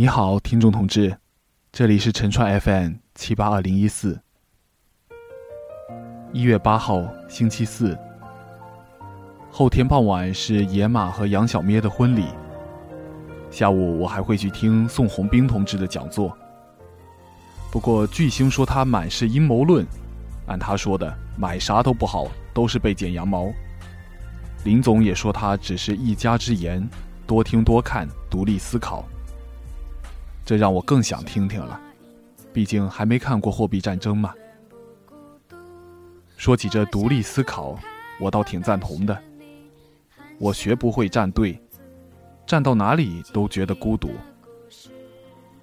你好，听众同志，这里是陈川 FM 七八二零一四。一月八号，星期四。后天傍晚是野马和杨小咩的婚礼。下午我还会去听宋鸿兵同志的讲座。不过巨星说他满是阴谋论，按他说的，买啥都不好，都是被剪羊毛。林总也说他只是一家之言，多听多看，独立思考。这让我更想听听了，毕竟还没看过货币战争嘛。说起这独立思考，我倒挺赞同的。我学不会站队，站到哪里都觉得孤独。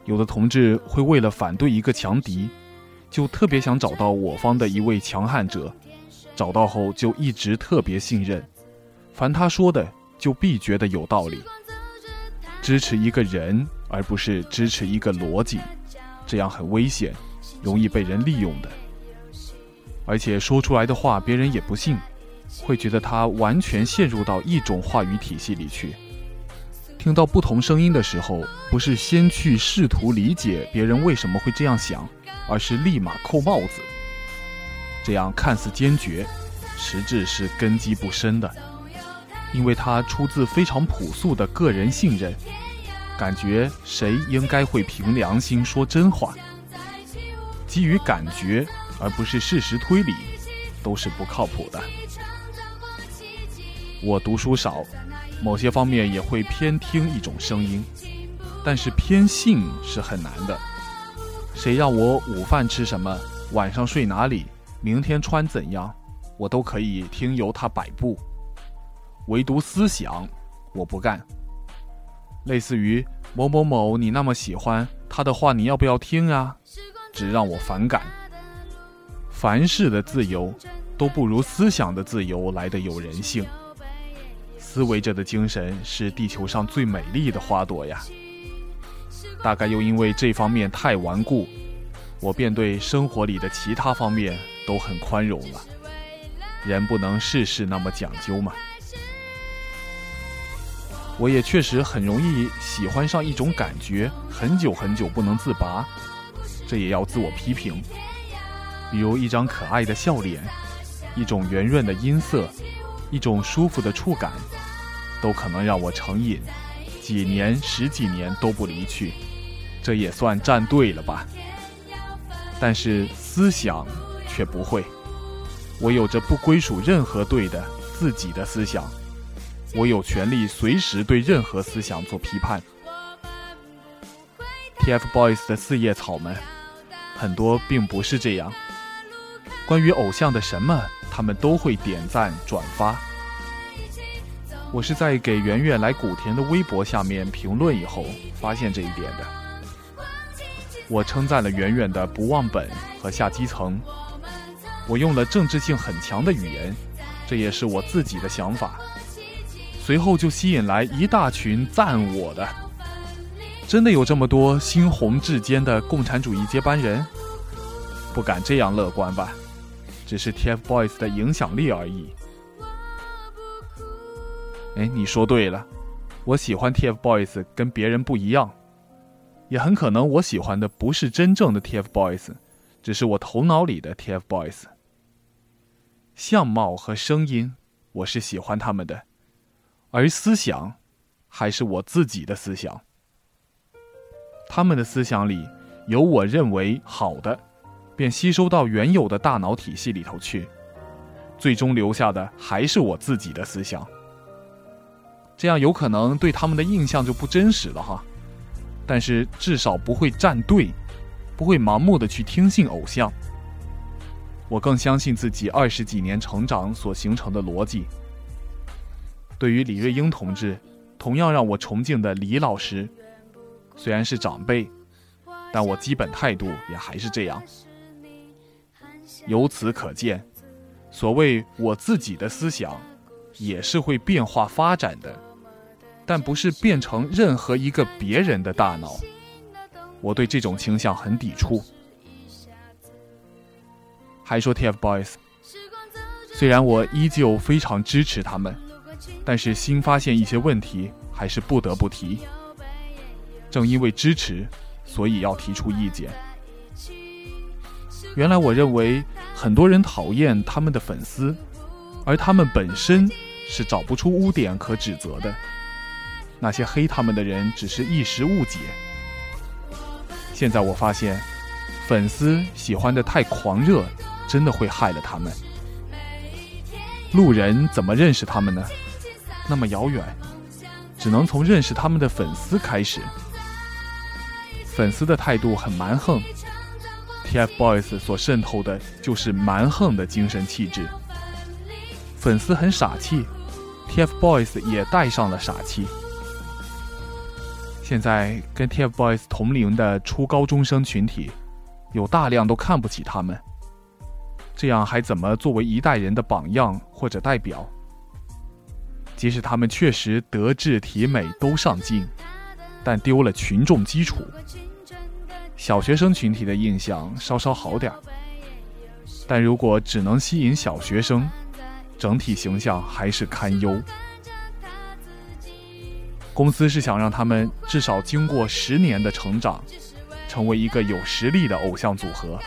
有的同志会为了反对一个强敌，就特别想找到我方的一位强悍者，找到后就一直特别信任，凡他说的就必觉得有道理。支持一个人。而不是支持一个逻辑，这样很危险，容易被人利用的。而且说出来的话别人也不信，会觉得他完全陷入到一种话语体系里去。听到不同声音的时候，不是先去试图理解别人为什么会这样想，而是立马扣帽子。这样看似坚决，实质是根基不深的，因为它出自非常朴素的个人信任。感觉谁应该会凭良心说真话？基于感觉而不是事实推理，都是不靠谱的。我读书少，某些方面也会偏听一种声音，但是偏信是很难的。谁让我午饭吃什么，晚上睡哪里，明天穿怎样，我都可以听由他摆布，唯独思想，我不干。类似于某某某，你那么喜欢他的话，你要不要听啊？只让我反感。凡事的自由都不如思想的自由来的有人性。思维者的精神是地球上最美丽的花朵呀。大概又因为这方面太顽固，我便对生活里的其他方面都很宽容了。人不能事事那么讲究嘛。我也确实很容易喜欢上一种感觉，很久很久不能自拔，这也要自我批评。比如一张可爱的笑脸，一种圆润的音色，一种舒服的触感，都可能让我成瘾，几年、十几年都不离去，这也算站对了吧？但是思想却不会，我有着不归属任何队的自己的思想。我有权利随时对任何思想做批判。TFBOYS 的四叶草们，很多并不是这样。关于偶像的什么，他们都会点赞转发。我是在给圆圆来古田的微博下面评论以后，发现这一点的。我称赞了圆圆的不忘本和下基层。我用了政治性很强的语言，这也是我自己的想法。随后就吸引来一大群赞我的，真的有这么多猩红至坚的共产主义接班人？不敢这样乐观吧，只是 TFBOYS 的影响力而已。哎，你说对了，我喜欢 TFBOYS 跟别人不一样，也很可能我喜欢的不是真正的 TFBOYS，只是我头脑里的 TFBOYS。相貌和声音，我是喜欢他们的。而思想，还是我自己的思想。他们的思想里有我认为好的，便吸收到原有的大脑体系里头去，最终留下的还是我自己的思想。这样有可能对他们的印象就不真实了哈，但是至少不会站队，不会盲目的去听信偶像。我更相信自己二十几年成长所形成的逻辑。对于李瑞英同志，同样让我崇敬的李老师，虽然是长辈，但我基本态度也还是这样。由此可见，所谓我自己的思想，也是会变化发展的，但不是变成任何一个别人的大脑。我对这种倾向很抵触。还说 TFBOYS，虽然我依旧非常支持他们。但是新发现一些问题，还是不得不提。正因为支持，所以要提出意见。原来我认为很多人讨厌他们的粉丝，而他们本身是找不出污点可指责的。那些黑他们的人只是一时误解。现在我发现，粉丝喜欢的太狂热，真的会害了他们。路人怎么认识他们呢？那么遥远，只能从认识他们的粉丝开始。粉丝的态度很蛮横。TFBOYS 所渗透的就是蛮横的精神气质。粉丝很傻气，TFBOYS 也带上了傻气。现在跟 TFBOYS 同龄的初高中生群体，有大量都看不起他们。这样还怎么作为一代人的榜样或者代表？即使他们确实德智体美都上进，但丢了群众基础。小学生群体的印象稍稍好点儿，但如果只能吸引小学生，整体形象还是堪忧。公司是想让他们至少经过十年的成长，成为一个有实力的偶像组合，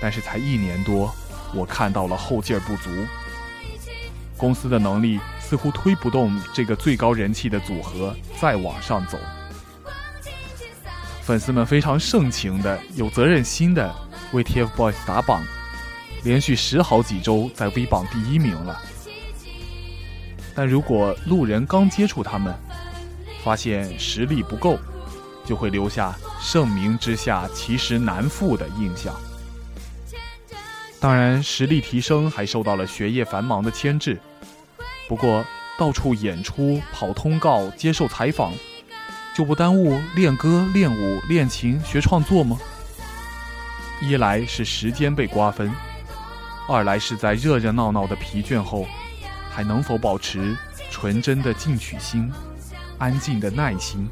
但是才一年多，我看到了后劲儿不足。公司的能力似乎推不动这个最高人气的组合再往上走。粉丝们非常盛情的、有责任心的为 TFBOYS 打榜，连续十好几周在 V 榜第一名了。但如果路人刚接触他们，发现实力不够，就会留下盛名之下其实难副的印象。当然，实力提升还受到了学业繁忙的牵制。不过，到处演出、跑通告、接受采访。就不耽误练歌、练舞、练琴、学创作吗？一来是时间被瓜分，二来是在热热闹闹的疲倦后，还能否保持纯真的进取心、安静的耐心？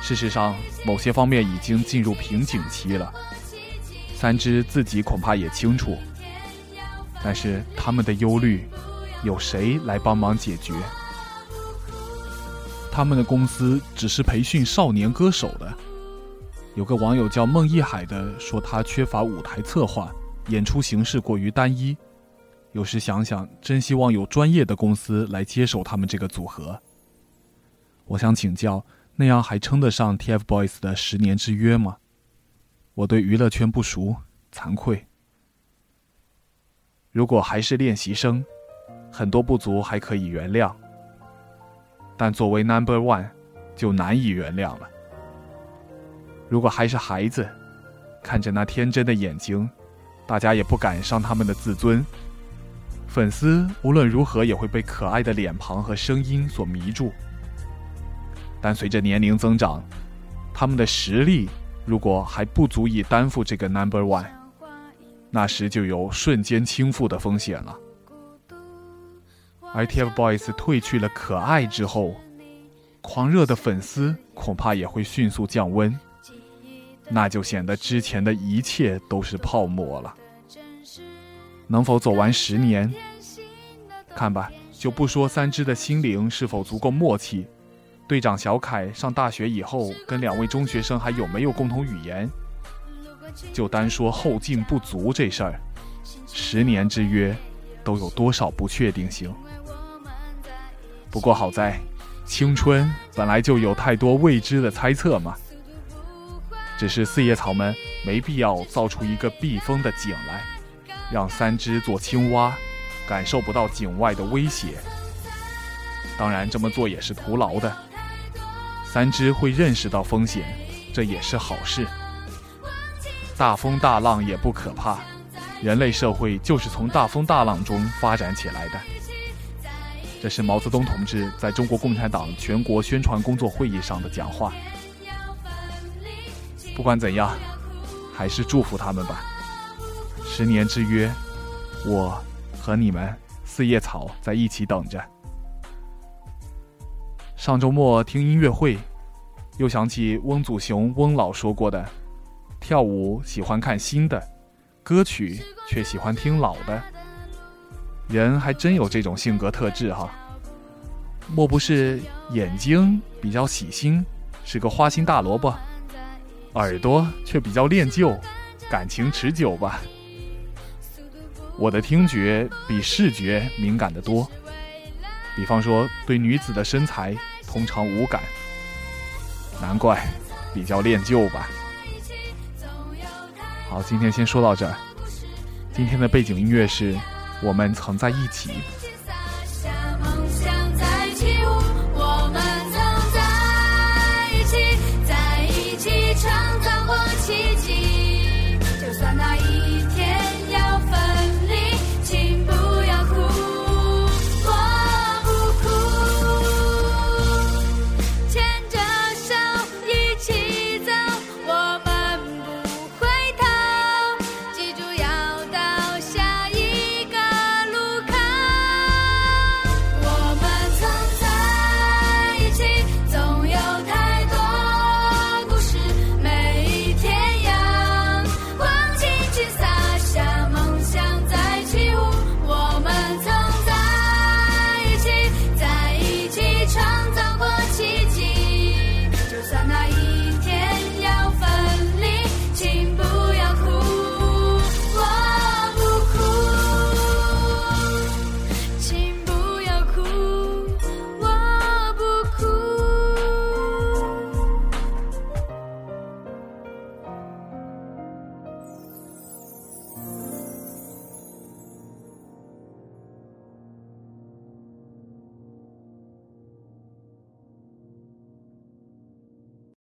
事实上，某些方面已经进入瓶颈期了。三只自己恐怕也清楚，但是他们的忧虑，有谁来帮忙解决？他们的公司只是培训少年歌手的。有个网友叫孟一海的说，他缺乏舞台策划，演出形式过于单一。有时想想，真希望有专业的公司来接手他们这个组合。我想请教，那样还称得上 TFBOYS 的十年之约吗？我对娱乐圈不熟，惭愧。如果还是练习生，很多不足还可以原谅。但作为 Number One，就难以原谅了。如果还是孩子，看着那天真的眼睛，大家也不敢伤他们的自尊。粉丝无论如何也会被可爱的脸庞和声音所迷住。但随着年龄增长，他们的实力如果还不足以担负这个 Number One，那时就有瞬间倾覆的风险了。而 TFBOYS 褪去了可爱之后，狂热的粉丝恐怕也会迅速降温，那就显得之前的一切都是泡沫了。能否走完十年？看吧，就不说三只的心灵是否足够默契，队长小凯上大学以后跟两位中学生还有没有共同语言，就单说后劲不足这事儿，十年之约，都有多少不确定性？不过好在，青春本来就有太多未知的猜测嘛。只是四叶草们没必要造出一个避风的井来，让三只做青蛙，感受不到井外的威胁。当然，这么做也是徒劳的。三只会认识到风险，这也是好事。大风大浪也不可怕，人类社会就是从大风大浪中发展起来的。这是毛泽东同志在中国共产党全国宣传工作会议上的讲话。不管怎样，还是祝福他们吧。十年之约，我和你们四叶草在一起等着。上周末听音乐会，又想起翁祖雄翁老说过的：跳舞喜欢看新的，歌曲却喜欢听老的。人还真有这种性格特质哈。莫不是眼睛比较喜新，是个花心大萝卜？耳朵却比较恋旧，感情持久吧？我的听觉比视觉敏感得多，比方说对女子的身材通常无感，难怪比较恋旧吧。好，今天先说到这儿。今天的背景音乐是《我们曾在一起》。